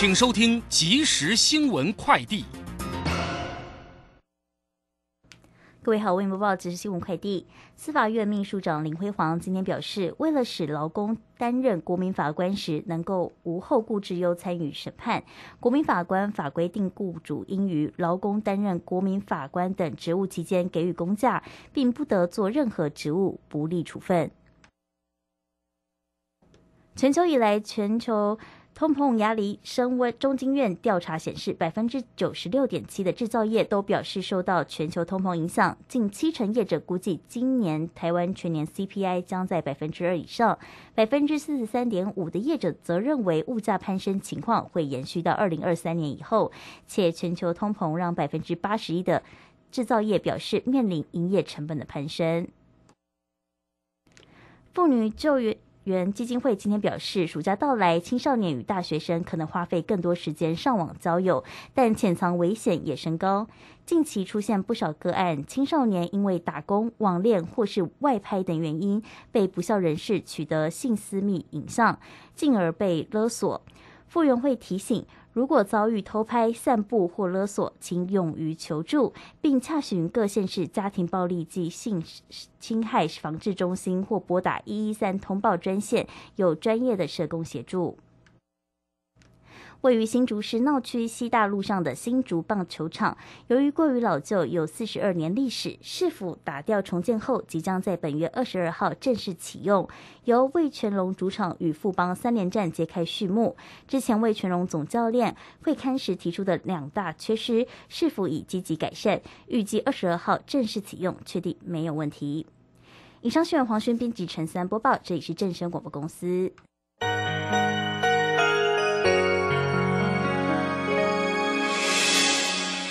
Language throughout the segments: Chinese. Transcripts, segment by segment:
请收听即时新闻快递。各位好，为您播报即时新闻快递。司法院秘书长林辉煌今天表示，为了使劳工担任国民法官时能够无后顾之忧参与审判，国民法官法规定，雇主应于劳工担任国民法官等职务期间给予公假，并不得做任何职务不利处分。全球以来，全球。通膨压力升温，中经院调查显示，百分之九十六点七的制造业都表示受到全球通膨影响。近七成业者估计，今年台湾全年 CPI 将在百分之二以上。百分之四十三点五的业者则认为，物价攀升情况会延续到二零二三年以后。且全球通膨让百分之八十一的制造业表示面临营业成本的攀升。妇女救援。原基金会今天表示，暑假到来，青少年与大学生可能花费更多时间上网交友，但潜藏危险也升高。近期出现不少个案，青少年因为打工、网恋或是外拍等原因，被不孝人士取得性私密影像，进而被勒索。傅园慧提醒。如果遭遇偷拍、散布或勒索，请勇于求助，并洽询各县市家庭暴力及性侵害防治中心，或拨打一一三通报专线，有专业的社工协助。位于新竹市闹区西大路上的新竹棒球场，由于过于老旧，有四十二年历史，市府打掉重建后，即将在本月二十二号正式启用，由魏全龙主场与富邦三连战揭开序幕。之前魏全龙总教练会刊时提出的两大缺失，市府已积极改善，预计二十二号正式启用，确定没有问题。以上新闻黄轩编辑陈三播报，这里是正声广播公司。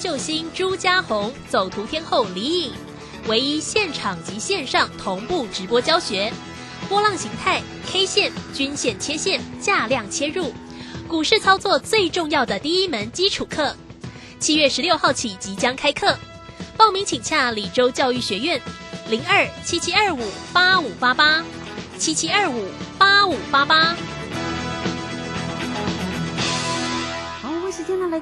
救星朱家红，走图天后李颖，唯一现场及线上同步直播教学，波浪形态、K 线、均线切线、价量切入，股市操作最重要的第一门基础课。七月十六号起即将开课，报名请洽李州教育学院，零二七七二五八五八八，七七二五八五八八。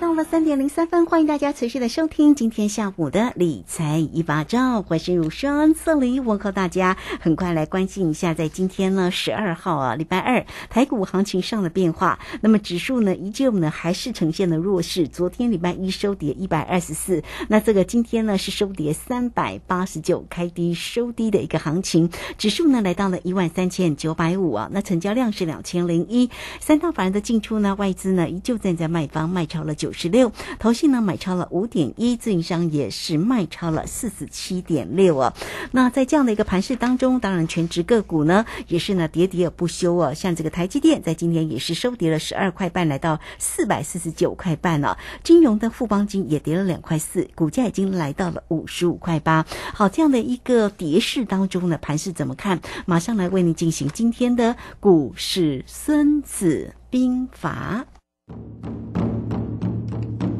到了三点零三分，欢迎大家持续的收听今天下午的理财一把照，欢迎如双这里问候大家。很快来关心一下，在今天呢十二号啊，礼拜二台股行情上的变化。那么指数呢依旧呢还是呈现了弱势，昨天礼拜一收跌一百二十四，那这个今天呢是收跌三百八十九，开低收低的一个行情。指数呢来到了一万三千九百五啊，那成交量是两千零一，三套法人的进出呢，外资呢依旧站在卖方。卖超了九九十六，投信呢买超了五点一，自营商也是卖超了四十七点六啊。那在这样的一个盘势当中，当然全职个股呢也是呢喋喋而不休啊。像这个台积电在今天也是收跌了十二块半，来到四百四十九块半了。金融的富邦金也跌了两块四，股价已经来到了五十五块八。好，这样的一个跌势当中呢，盘势怎么看？马上来为您进行今天的股市孙子兵法。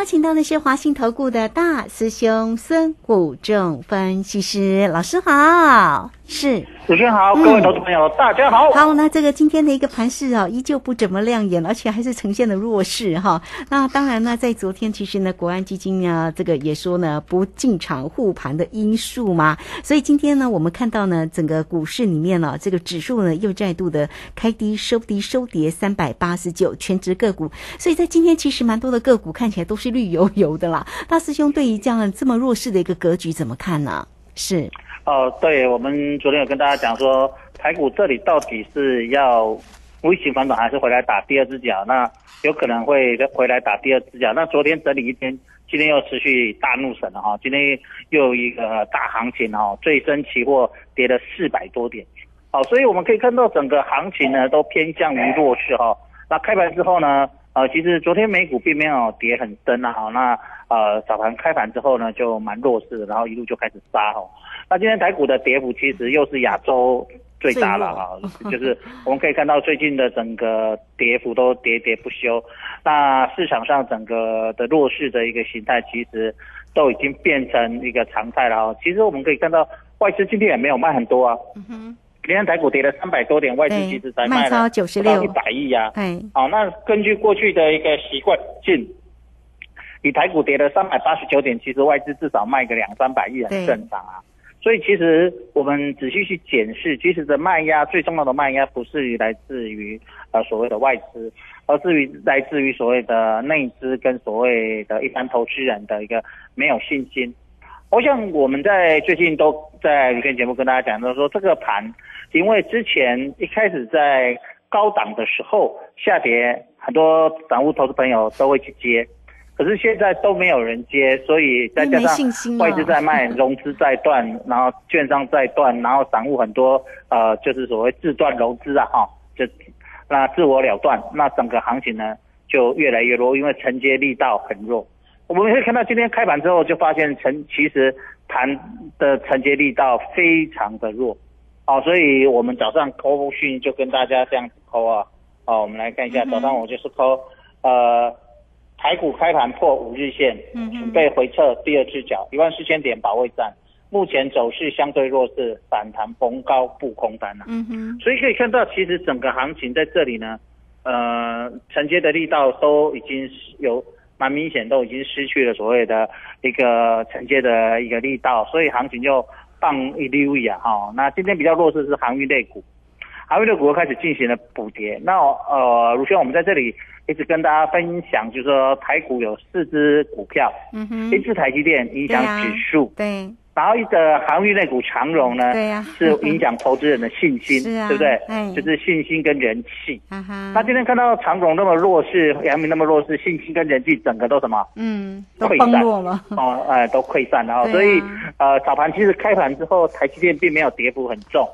邀请到的是华信投顾的大师兄孙谷仲分析师老师好，是。主持人好，嗯各位投资朋友，大家好。好，那这个今天的一个盘势啊，依旧不怎么亮眼，而且还是呈现了弱势哈。那当然呢，在昨天其实呢，国安基金呢这个也说呢不进场护盘的因素嘛，所以今天呢，我们看到呢整个股市里面呢，这个指数呢又再度的开低收低收跌三百八十九，全指个股，所以在今天其实蛮多的个股看起来都是绿油油的啦。大师兄对于这样这么弱势的一个格局怎么看呢？是，哦，对，我们昨天有跟大家讲说，台股这里到底是要微型反转，还是回来打第二只脚？那有可能会回来打第二只脚。那昨天整理一天，今天又持续大怒神了哈，今天又有一个大行情哈，最深期货跌了四百多点，好，所以我们可以看到整个行情呢都偏向于弱势哈。那开盘之后呢，呃，其实昨天美股并没有跌很深啊，哈，那呃早盘开盘之后呢就蛮弱势的，然后一路就开始杀哈。那今天台股的跌幅其实又是亚洲最大了哈，就是我们可以看到最近的整个跌幅都喋喋不休。那市场上整个的弱势的一个形态，其实都已经变成一个常态了哈。其实我们可以看到外资今天也没有卖很多啊，嗯哼，今天台股跌了三百多点，外资其实才卖超卖了96一百亿啊。哎，好，那根据过去的一个习惯性，你台股跌了三百八十九点，其实外资至少卖个两三百亿很正常啊。所以其实我们仔细去检视，其实的卖压最重要的卖压不是于来自于呃所谓的外资，而是于来自于所谓的内资跟所谓的一般投资人的一个没有信心。我想我们在最近都在有线节目跟大家讲到说，这个盘因为之前一开始在高档的时候下跌，很多散户投资朋友都会去接，可是现在都没有人接，所以再加上外资在卖，融资在断，然后券商在断，然后散户很多呃就是所谓自断融资啊哈，就那自我了断，那整个行情呢就越来越弱，因为承接力道很弱。我们可以看到今天开盘之后就发现成其实盘的承接力道非常的弱，哦，所以我们早上扣讯就跟大家这样子扣啊，哦，我们来看一下，早上我就是扣，呃，台股开盘破五日线，准备回撤第二只脚，一万四千点保卫战，目前走势相对弱势，反弹逢高不空单啊，嗯哼，所以可以看到，其实整个行情在这里呢，呃，承接的力道都已经是有蛮明显，都已经失去了所谓的一个承接的一个力道，所以行情就放一溜一啊哈。那今天比较弱势是航运类股，航运类股又开始进行了补跌。那呃，如轩，我们在这里一直跟大家分享，就是说台股有四只股票，嗯哼，一只台积电影响指数，对，然后一个航运类股长荣呢，对呀是影响投资人的信心，是啊对不对？哎就是信心跟人气。那今天看到长荣那么弱势，阳明那么弱势，信心跟人气整个都什么？嗯，都溃散崩落了，哦，哎，都溃散了、哦。啊所以呃，早盘其实开盘之后，台积电并没有跌幅很重。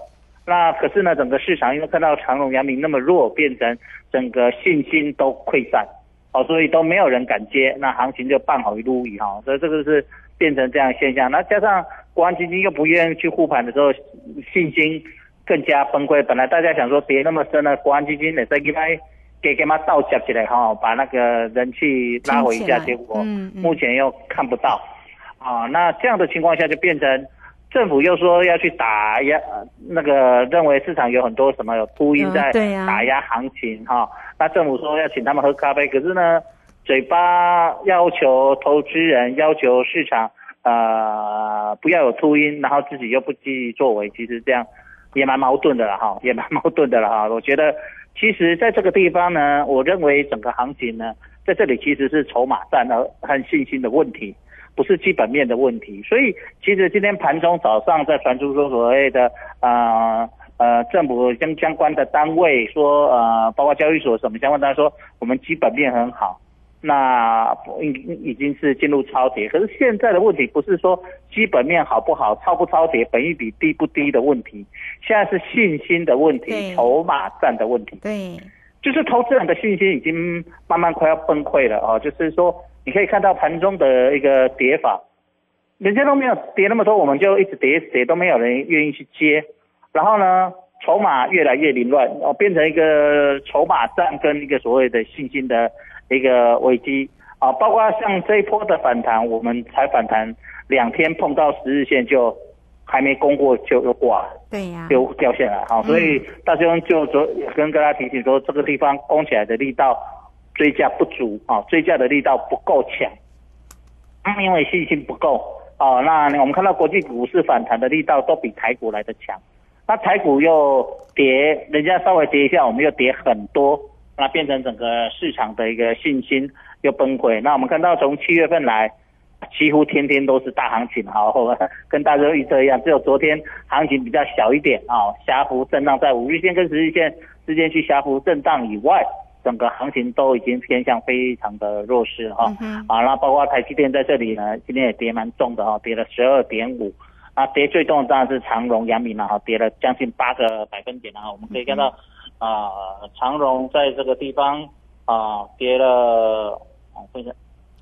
那可是呢，整个市场因为看到长荣、阳明那么弱，变成整个信心都溃散，哦，所以都没有人敢接，那行情就半好一路雨哈，所以这个是变成这样的现象。那加上国安基金又不愿意去护盘的时候，信心更加崩溃。本来大家想说跌那么深了，国安基金也在给他给给他倒夹起来哈，把那个人气拉回一下，结果目前又看不到。啊，那这样的情况下就变成政府又说要去打压，呃那个认为市场有很多什么有秃鹰嗯在打压行情哈、那政府说要请他们喝咖啡，可是呢，嘴巴要求投资人要求市场呃不要有秃鹰，然后自己又不积极作为，其实这样也蛮矛盾的了哈，也蛮矛盾的了哈。我觉得其实在这个地方呢，我认为整个行情呢，在这里其实是筹码战和和信心的问题。不是基本面的问题，所以其实今天盘中早上在传出说所谓的呃呃政府相相关的单位说呃包括交易所什么相关单位说我们基本面很好，那已已经是进入超跌。可是现在的问题不是说基本面好不好、超不超跌、本益比低不低的问题，现在是信心的问题、筹码战的问题。对，就是投资人的信心已经慢慢快要崩溃了哦。就是说，你可以看到盘中的一个跌法，人家都没有跌那么多，我们就一直跌，一直跌都没有人愿意去接。然后呢，筹码越来越凌乱，哦，变成一个筹码战跟一个所谓的信心的一个危机。啊，包括像这一波的反弹，我们才反弹两天碰到十日线就还没攻过就又挂了。对呀、就掉下来哈，所以大兄就昨跟大家提醒说，这个地方攻起来的力道追价不足啊，追价的力道不够强，嗯因为信心不够。啊。那我们看到国际股市反弹的力道都比台股来的强，那台股又跌，人家稍微跌一下，我们又跌很多，那变成整个市场的一个信心又崩溃。那我们看到从七月份来。几乎天天都是大行情哈，跟大家预测一样，只有昨天行情比较小一点啊，狭幅震荡在五日线跟十日线之间去狭幅震荡以外，整个行情都已经偏向非常的弱势哈。啊，那包括台积电在这里呢，今天也跌蛮重的哈，跌了十二点五。啊，跌最重的当然是长荣、阳明了哈，跌了将近八个百分点啊。我们可以看到啊，长荣在这个地方啊跌了，我看一下。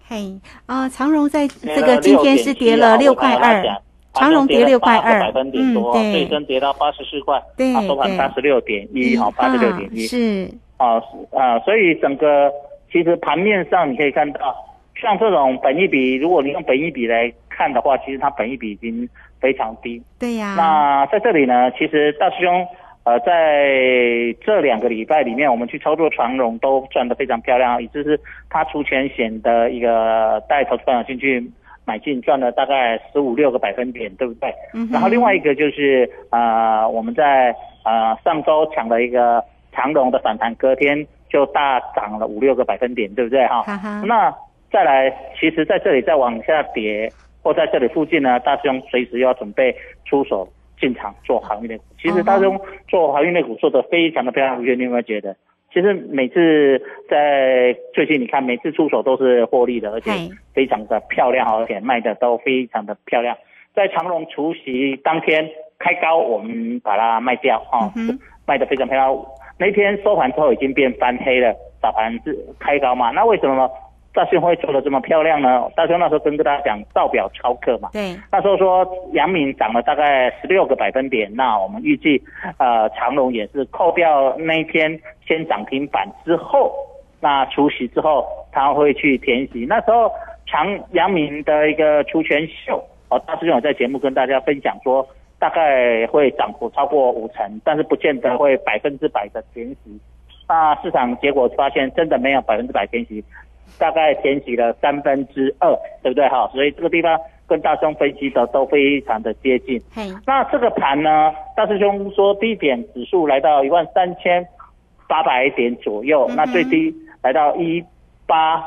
嘿，啊，长荣在这个今天是跌了六块二，长荣跌六块二，百分点多，最深跌到八十四块，对，收盘八十六点一，好，八十六点一，是，啊啊，所以整个其实盘面上你可以看到，像这种本益比，如果你用本益比来看的话，其实它本益比已经非常低，对呀。那在这里呢，其实大师兄。呃，在这两个礼拜里面，我们去操作长荣都赚得非常漂亮，也就是他出全险的一个带投资朋友进去买进，赚了大概十五六个百分点，对不对？嗯。然后另外一个就是呃，我们在呃上周抢了一个长荣的反弹，隔天就大涨了五六个百分点，对不对？哈。哈哈。那再来，其实在这里再往下跌，或在这里附近呢，大师兄随时要准备出手。进场做航运类股，其实大中做航运类股做的非常的漂亮，你有没有觉得？其实每次在最近你看，每次出手都是获利的，而且非常的漂亮，而且卖的都非常的漂亮。在长隆除夕当天开高，我们把它卖掉啊，卖的非常漂亮。那天收盘之后已经变翻黑了，早盘是开高嘛？那为什么呢？大兄会做的这么漂亮呢？大兄那时候跟大家讲造表超课嘛，对，那时候说阳明涨了大概十六个百分点，那我们预计呃长隆也是扣掉那一天先涨停板之后，那除息之后他会去填息。那时候长阳明的一个除权秀，哦，大师兄有在节目跟大家分享说，大概会涨幅超过五成，但是不见得会百分之百的填息。那市场结果发现真的没有百分之百填息。大概填息了三分之二，对不对哈？所以这个地方跟大师兄分析的都非常的接近。那这个盘呢，大师兄说低点指数来到一万三千八百点左右，那最低来到一八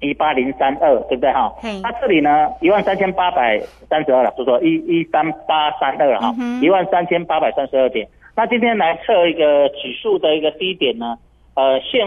一八零三二，对不对哈？那这里呢，一万三千八百三十二了，就说一一三八三二哈，一万三千八百三十二点。那今天来测一个指数的一个低点呢，呃，现。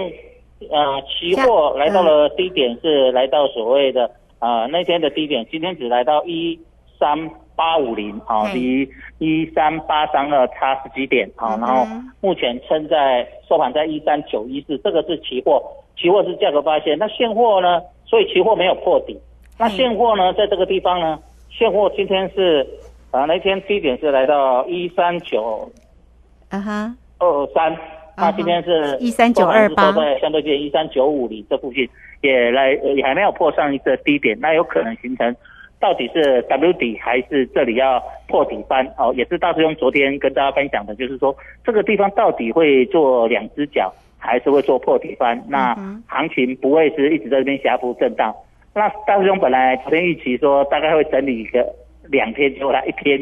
呃，期货来到了低点，是来到所谓的呃那天的低点，今天只来到一三八五零，啊，离一三八三二差十几点，啊，然后目前撑在收盘在一三九一四，这个是期货，期货是价格发现，那现货呢？所以期货没有破底，那现货呢，在这个地方呢，现货今天是啊那天低点是来到一三九，啊哈，二三。那今天是一三九二八，对，相对近一三九五里这附近也来也还没有破上一个低点，那有可能形成到底是 W 底还是这里要破底翻哦？也是大师兄昨天跟大家分享的，就是说这个地方到底会做两只脚，还是会做破底翻？那行情不会是一直在这边狭幅震荡。那大师兄本来昨天预期说大概会整理一个。两天结果他一天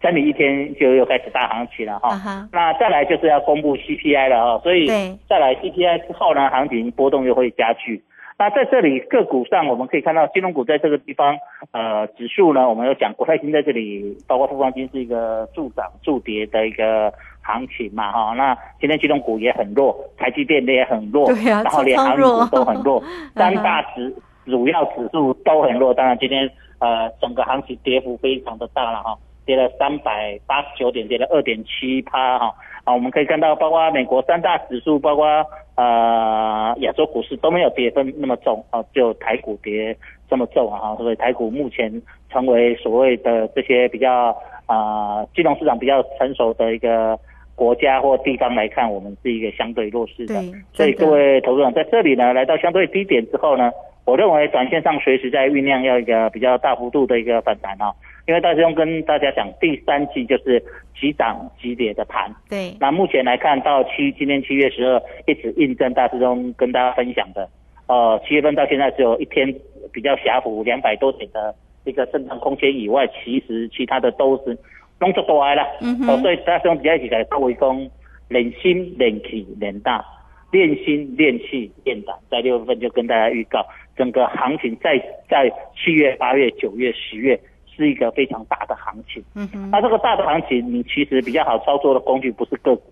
整理一天就又开始大行情了哈。那再来就是要公布 CPI 了哈，所以再来 CPI 之后呢，行情波动又会加剧。那在这里个股上，我们可以看到金融股在这个地方，呃，指数呢，我们有讲国泰金在这里，包括富邦金是一个助涨助跌的一个行情嘛哈。那今天金融股也很弱，台积电也很弱，然后连航运股都很弱，三大指主要指数都很弱。当然今天。呃，整个行情跌幅非常的大了哈，跌了三百八十九点，跌了二点七趴哈。啊，我们可以看到，包括美国三大指数，包括呃亚洲股市都没有跌分那么重啊，就台股跌这么重啊，所以台股目前成为所谓的这些比较啊金融市场比较成熟的一个国家或地方来看，我们是一个相对弱势的。对，所以各位投资者在这里呢，来到相对低点之后呢，我认为短线上随时在酝酿要一个比较大幅度的一个反弹哦。因为大师兄跟大家讲，第三季就是急涨急跌的盘。对，那目前来看到七，今天七月十二一直印证大师兄跟大家分享的，呃，七月份到现在只有一天比较狭幅两百多点的一个震荡空间以外，其实其他的都是弄出多来了。嗯哦，哼，所以大师兄比较一起来作为讲练心、练气、练大，练心、练气、练胆，在六月份就跟大家预告，整个行情在在七月、八月、九月、十月是一个非常大的行情。嗯哼，那这个大的行情，你其实比较好操作的工具不是个股，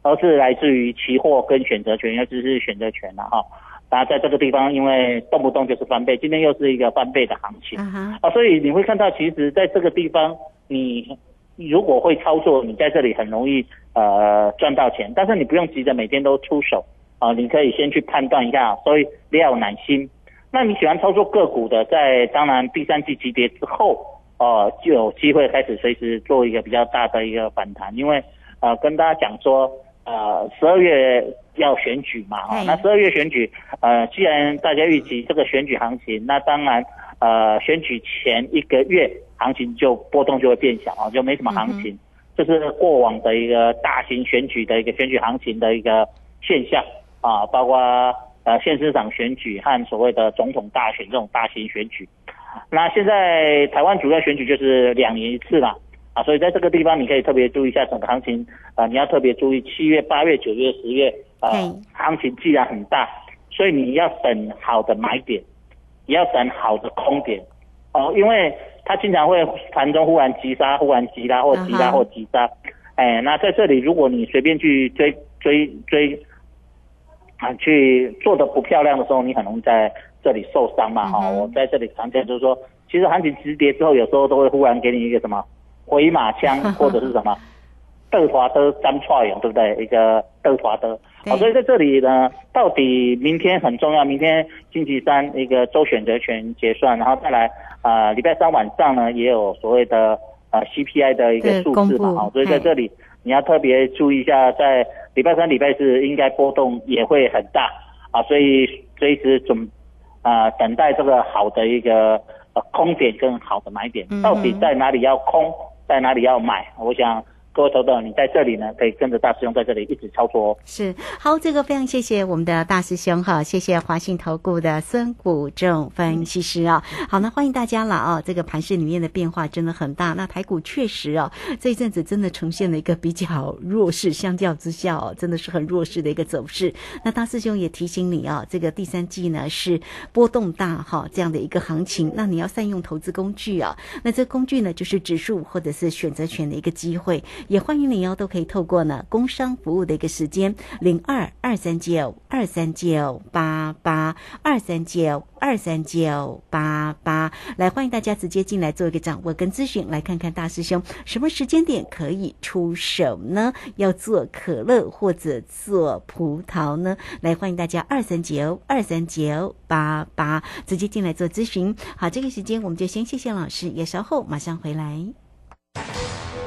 而是来自于期货跟选择权，尤其是选择权了哈。然后在这个地方，因为动不动就是翻倍，今天又是一个翻倍的行情啊所以你会看到，其实在这个地方，你如果会操作，你在这里很容易呃赚到钱，但是你不用急着每天都出手啊，你可以先去判断一下，所以料难心。那你喜欢操作个股的，在当然第三季级别之后，哦、就有机会开始随时做一个比较大的一个反弹，因为呃跟大家讲说，呃十二月要选举嘛，哦，那十二月选举，呃既然大家预期这个选举行情，那当然呃选举前一个月行情就波动就会变小啊，就没什么行情，这是过往的一个大型选举的一个选举行情的一个现象啊，包括呃县市长选举和所谓的总统大选这种大型选举。那现在台湾主要选举就是两年一次啦，啊，所以在这个地方你可以特别注意一下整个行情，啊，你要特别注意七月、八月、九月、十月，啊，行情既然很大，所以你要等好的买点，也要等好的空点，哦，因为它经常会盘中忽然急杀，忽然急拉，或急拉或急杀，哎，那在这里如果你随便去追追追。啊，去做的不漂亮的时候，你很容易在这里受伤嘛。哈、嗯哼我在这里常见就是说，其实行情急跌之后，有时候都会忽然给你一个什么回马枪，或者是什么豆滑的三串勇，对不对？一个豆滑的。好哦，所以在这里呢，到底明天很重要，明天星期三一个周选择权结算，然后再来啊，礼、拜三晚上呢也有所谓的呃 CPI 的一个对数字嘛。公布哦，所以在嗨这里你要特别注意一下，在礼拜三、礼拜四应该波动也会很大啊，所以随时准啊、等待这个好的一个呃空点跟好的买点嗯，到底在哪里要空，在哪里要买？我想各位投资，你在这里呢，可以跟着大师兄在这里一直操作哦。是好，这个非常谢谢我们的大师兄哈，谢谢华信投顾的孙谷正分析师啊。好，那欢迎大家了啊。这个盘市里面的变化真的很大，那台股确实哦，这一阵子真的呈现了一个比较弱势，相较之下哦，真的是很弱势的一个走势。那大师兄也提醒你啊，这个第三季呢是波动大哈这样的一个行情，那你要善用投资工具啊。那这工具呢就是指数或者是选择权的一个机会，也欢迎你哦，都可以透过呢工商服务的一个时间零二二三九二三九八八二三九二三九八八来欢迎大家直接进来做一个掌握跟咨询，来看看大师兄什么时间点可以出手呢？要做可乐或者做葡萄呢？来欢迎大家二三九二三九八八直接进来做咨询。好，这个时间我们就先谢谢老师，也稍后马上回来。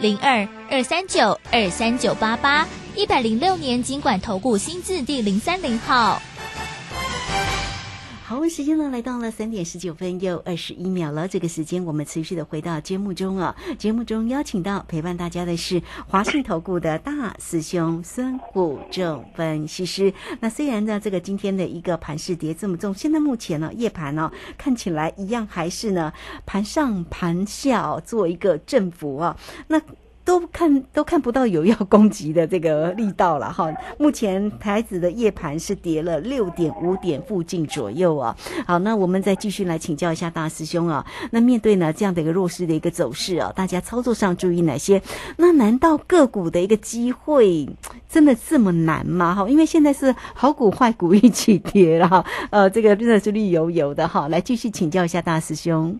零二二三九二三九八八，一百零六年尽管投顾新字第零三零号。好，时间呢来到了三点十九分又二十一秒了。这个时间我们持续的回到节目中啊。节目中邀请到陪伴大家的是华信投顾的大师兄孙谷正分析师。那虽然呢，这个今天的一个盘势跌这么重，现在目前呢夜盘呢、看起来一样还是呢盘上盘下、做一个振幅啊。那。都看都看不到有要攻击的这个力道了哈。目前台子的夜盘是跌了六点五点附近左右啊。好，那我们再继续来请教一下大师兄啊。那面对呢这样的一个弱势的一个走势啊，大家操作上注意哪些？那难道个股的一个机会真的这么难吗？哈，因为现在是好股坏股一起跌了哈。呃，这个真的是绿油油的哈。来继续请教一下大师兄。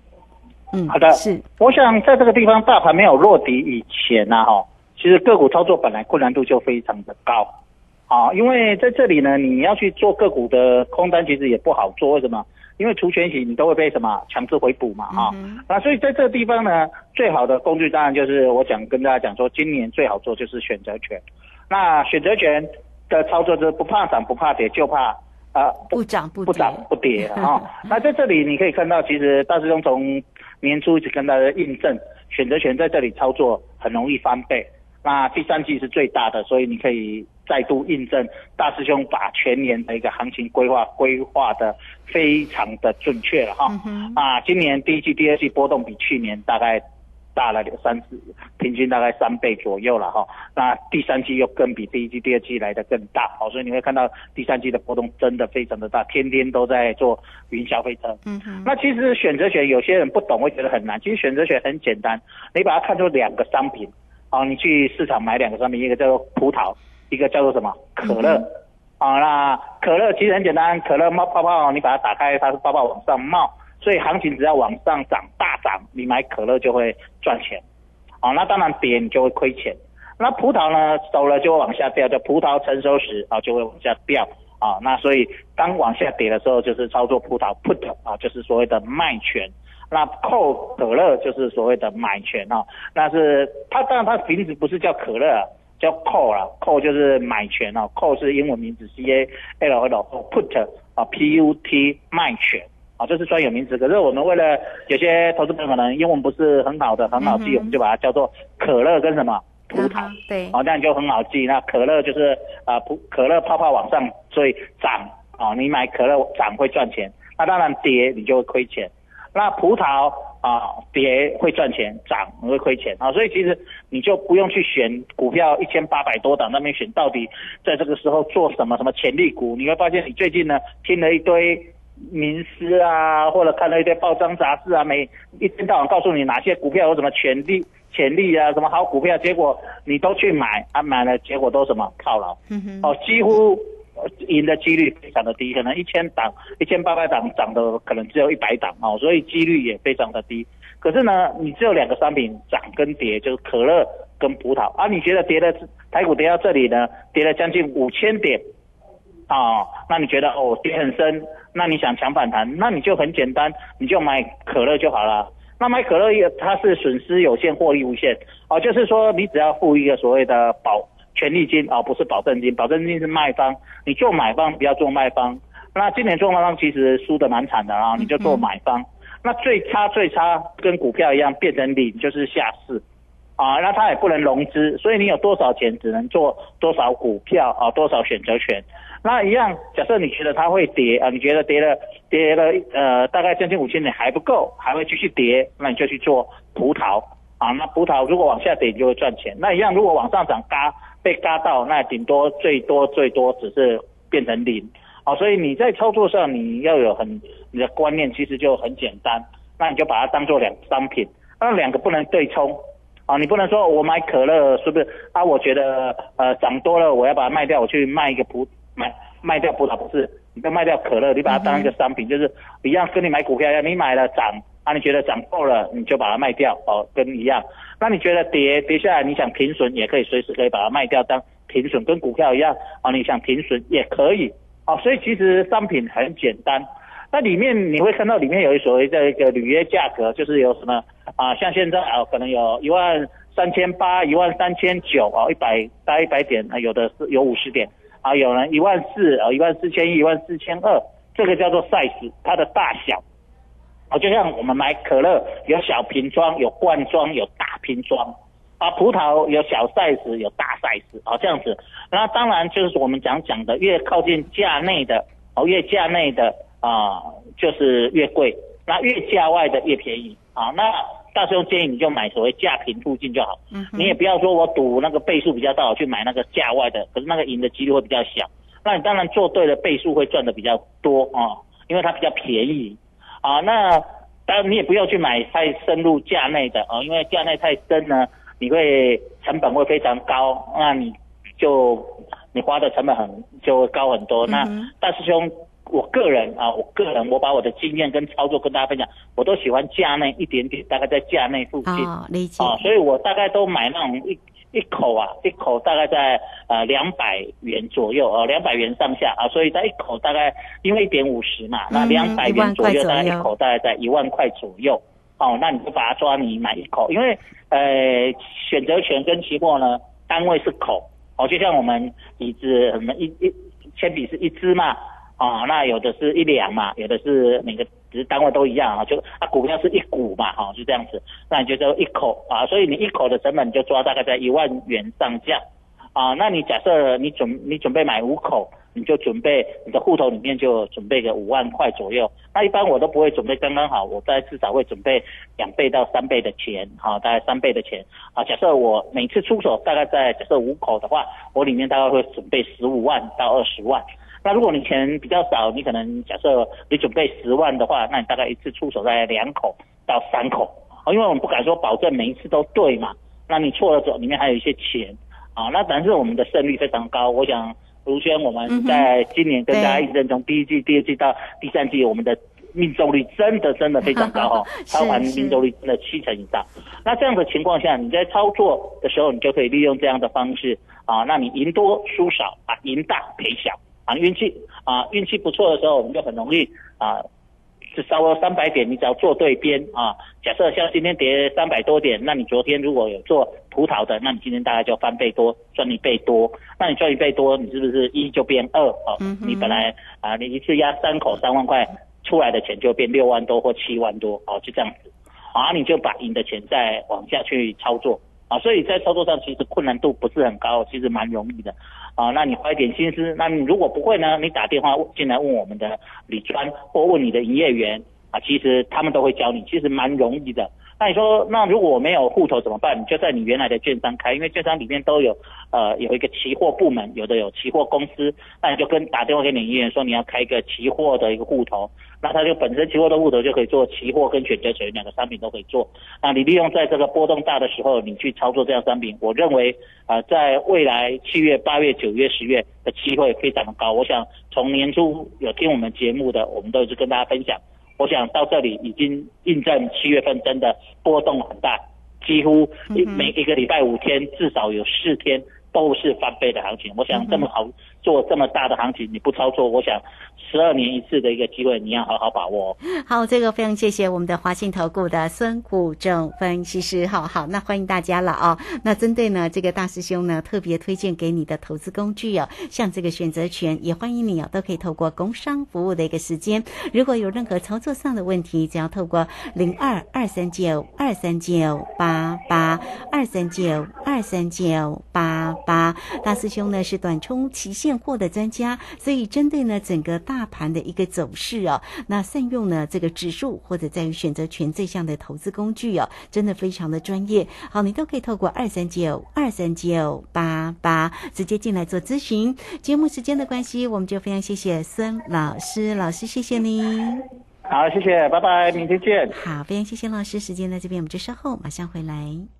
嗯，好的，是。我想在这个地方大盘没有落底以前呢，哈，其实个股操作本来困难度就非常的高，啊，因为在这里呢，你要去做个股的空单，其实也不好做，为什么？因为除权型你都会被什么强制回补嘛，啊，那所以在这个地方呢，最好的工具当然就是我想跟大家讲说，今年最好做就是选择权。那选择权的操作就是不怕涨不怕跌，就怕啊不涨不不涨不跌啊。那在这里你可以看到，其实大师兄从年初一直跟大家印证，选择权在这里操作很容易翻倍。那第三季是最大的，所以你可以再度印证大师兄把全年的一个行情规划规划的非常的准确了哈。啊，今年第一季、第二季波动比去年大概。大了三四，平均大概三倍左右了哈。那第三季又更比第一季、第二季来的更大，好，所以你会看到第三季的波动真的非常的大，天天都在做云霄飞车。嗯哼。那其实选择权有些人不懂会觉得很难，其实选择权很简单，你把它看作两个商品，啊，你去市场买两个商品，一个叫做葡萄，一个叫做什么可乐，啊，那可乐其实很简单，可乐冒泡泡，你把它打开，它是泡泡往上冒。所以行情只要往上涨大涨，你买可乐就会赚钱，啊，那当然跌你就会亏钱。那葡萄呢，走了就会往下掉，叫葡萄成熟时啊就会往下掉，啊，那所以当往下跌的时候就是操作葡萄 put 啊，就是所谓的卖权。那 call 可乐就是所谓的买权啊，那是它当然它名字不是叫可乐，叫 call 啊，call 就是买权啊，call 是英文名字 C A L L put 啊 P U T 卖权。啊，这是专有名词。可是我们为了有些投资朋友可能英文不是很好的，很好记，我们就把它叫做可乐跟什么葡萄。对，啊，这样就很好记。那可乐就是啊，葡可乐泡泡往上，所以涨啊，你买可乐涨会赚钱。那当然跌你就会亏钱。那葡萄啊跌会赚钱，涨你会亏钱啊。所以其实你就不用去选股票一千八百多档那边选到底在这个时候做什么什么潜力股，你会发现你最近呢听了一堆。名师啊，或者看了一些报章杂志啊，每一天到晚告诉你哪些股票有什么潜力、潜力啊，什么好股票，结果你都去买啊，买了结果都什么套牢，哦，几乎赢的几率非常的低，可能一千档、一千八百档涨的可能只有一百档哦，所以几率也非常的低。可是呢，你只有两个商品涨跟跌，就是可乐跟葡萄啊，你觉得跌的台股跌到这里呢，跌了将近五千点。啊，那你觉得哦跌很深，那你想抢反弹，那你就很简单，你就买可乐就好了。那买可乐也它是损失有限，获利无限。哦，就是说你只要付一个所谓的保权利金啊，不是保证金，保证金是卖方，你做买方不要做卖方。那今年做卖方其实输的蛮惨的啊，你就做买方。那最差最差跟股票一样变成零就是下市。啊，那它也不能融资，所以你有多少钱只能做多少股票啊，多少选择权。那一样，假设你觉得它会跌啊，你觉得跌了跌了呃大概将近五千点还不够，还会继续跌，那你就去做葡萄啊。那葡萄如果往下跌，你就会赚钱。那一样，如果往上涨，嘎被嘎到，那顶多最多最多只是变成零啊。所以你在操作上你要有很你的观念，其实就很简单，那你就把它当做两商品，那两个不能对冲。啊，你不能说我买可乐是不是啊？我觉得呃涨多了，我要把它卖掉，我去卖一个葡卖卖掉葡萄不是？你要卖掉可乐，你把它当一个商品，就是一样跟你买股票一样，你买了涨啊，你觉得涨够了，你就把它卖掉哦，跟一样。那你觉得跌跌下来，你想停损也可以随时可以把它卖掉当停损，跟股票一样啊，你想停损也可以啊。所以其实商品很简单。那里面你会看到里面有一所谓的一个履约价格，就是有什么啊？像现在啊，可能有一万三千八、一万三千九啊，一百大一百点啊，有的是有五十点啊，有人一万四啊，一万四千一、一万四千二，这个叫做 size，它的大小啊，就像我们买可乐有小瓶装、有罐装、有大瓶装啊，葡萄有小 size、有大 size 啊，这样子。那当然就是我们讲讲的，越靠近价内的哦，越价内的。啊，就是越贵，那越价外的越便宜啊。那大师兄建议你就买所谓价平附近就好，嗯你也不要说我赌那个倍数比较大，我去买那个价外的，可是那个赢的几率会比较小。那你当然做对了，倍数会赚的比较多啊、因为它比较便宜啊。那当然你也不要去买太深入价内的啊，因为价内太深呢，你会成本会非常高，那你就你花的成本很就会高很多。那大师兄，我个人啊，我个人我把我的经验跟操作跟大家分享，我都喜欢价内一点点，大概在价内附近。哦，理解。啊，所以我大概都买那种一一口啊，一口大概在呃两百元左右啊，两百元上下啊，所以在一口大概因为一点五十嘛，那嗯两百元左右，块左右大概一口大概在一万块左右。哦，那你就把它抓你买一口，因为呃选择权跟期货呢单位是口哦，就像我们椅子什么一一铅笔是一支嘛，哦，那有的是一两嘛，有的是每个只是单位都一样啊，就啊股票是一股嘛，哈、就这样子，那你就说一口啊，所以你一口的成本就抓大概在一万元上下。啊，那你假设你准你准备买五口，你就准备你的户头里面就准备个五万块左右，那一般我都不会准备刚刚好，我大概至少会准备两倍到三倍的钱，好、大概三倍的钱。啊，假设我每次出手大概在假设五口的话，我里面大概会准备十五万到二十万。那如果你钱比较少，你可能假设你准备十万的话，那你大概一次出手在两口到三口啊，因为我们不敢说保证每一次都对嘛，那你错了走，里面还有一些钱啊，那但是我们的胜率非常高，我想卢轩我们在今年跟大家对印证，从第一季、第二季到第三季，我们的命中率真的真的非常高哦，是操盘命中率真的七成以上。那这样的情况下，你在操作的时候，你就可以利用这样的方式啊，那你赢多输少啊，赢大赔小啊，运气啊运气不错的时候，我们就很容易啊。就稍微三百点，你只要做对边啊。假设像今天跌三百多点，那你昨天如果有做葡萄的，那你今天大概就翻倍多，赚一倍多。那你赚一倍多，你是不是一就变二？哦，嗯你本来啊，你一次压三口三万块，出来的钱就变六万多或七万多，哦，就这样子。啊，你就把赢的钱再往下去操作啊，所以在操作上其实困难度不是很高，其实蛮容易的啊。那你花一点心思，那你如果不会呢，你打电话进来问我们的李专或问你的营业员啊，其实他们都会教你，其实蛮容易的。那你说，那如果没有户头怎么办？你就在你原来的券商开，因为券商里面都有呃有一个期货部门，有的有期货公司，那你就跟打电话给你营业员说你要开一个期货的一个户头，那它就本身期货的户头就可以做期货跟选择权两个商品都可以做。那你利用在这个波动大的时候，你去操作这样商品，我认为啊、在未来七月、八月、九月、十月的机会非常的高。我想从年初有听我们节目的，我们都是跟大家分享。我想到这里已经印证七月份真的波动很大，几乎每一个礼拜五天至少有四天都是翻倍的行情。我想这么好做这么大的行情，你不操作，我想十二年一次的一个机会，你要好好把握。好，这个非常谢谢我们的华信投顾的孙谷正分析师。好好，那欢迎大家了啊、那针对呢这个大师兄呢特别推荐给你的投资工具哦，像这个选择权，也欢迎你哦，都可以透过工商服务的一个时间，如果有任何操作上的问题，只要透过零二二三九二三九八八二三九二三九八八，大师兄呢是短冲期现货的专家，所以针对呢整个大盘的一个走势哦，那善用呢这个指数或者在于选择权这项的投资工具哦，真的非常的专业。好，你都可以透过二三九二三九八八直接进来做咨询。节目时间的关系，我们就非常谢谢孙老师，老师谢谢您。好，谢谢，拜拜，明天见。好，非常谢谢老师，时间在这边，我们就稍后马上回来。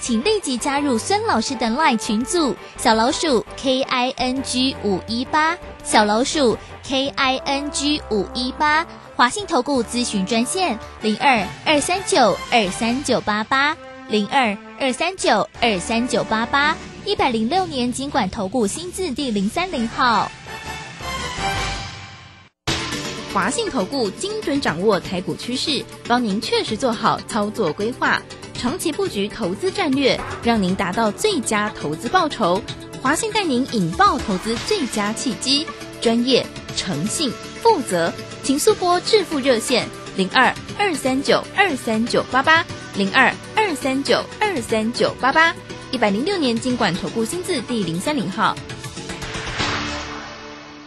请立即加入孙老师的 LINE 群组，小老鼠 K I N G 五一八，小老鼠 K I N G 五一八，华信投顾咨询专线零二二三九二三九八八零二二三九二三九八八，一百零六年经管投顾新字第零三零号。华信投顾精准掌握台股趋势，帮您确实做好操作规划。长期布局投资战略，让您达到最佳投资报酬。华信带您引爆投资最佳契机，专业、诚信、负责，请速拨致富热线零二二三九二三九八八零二二三九二三九八八。一百零六年经管投顾新字第零三零号。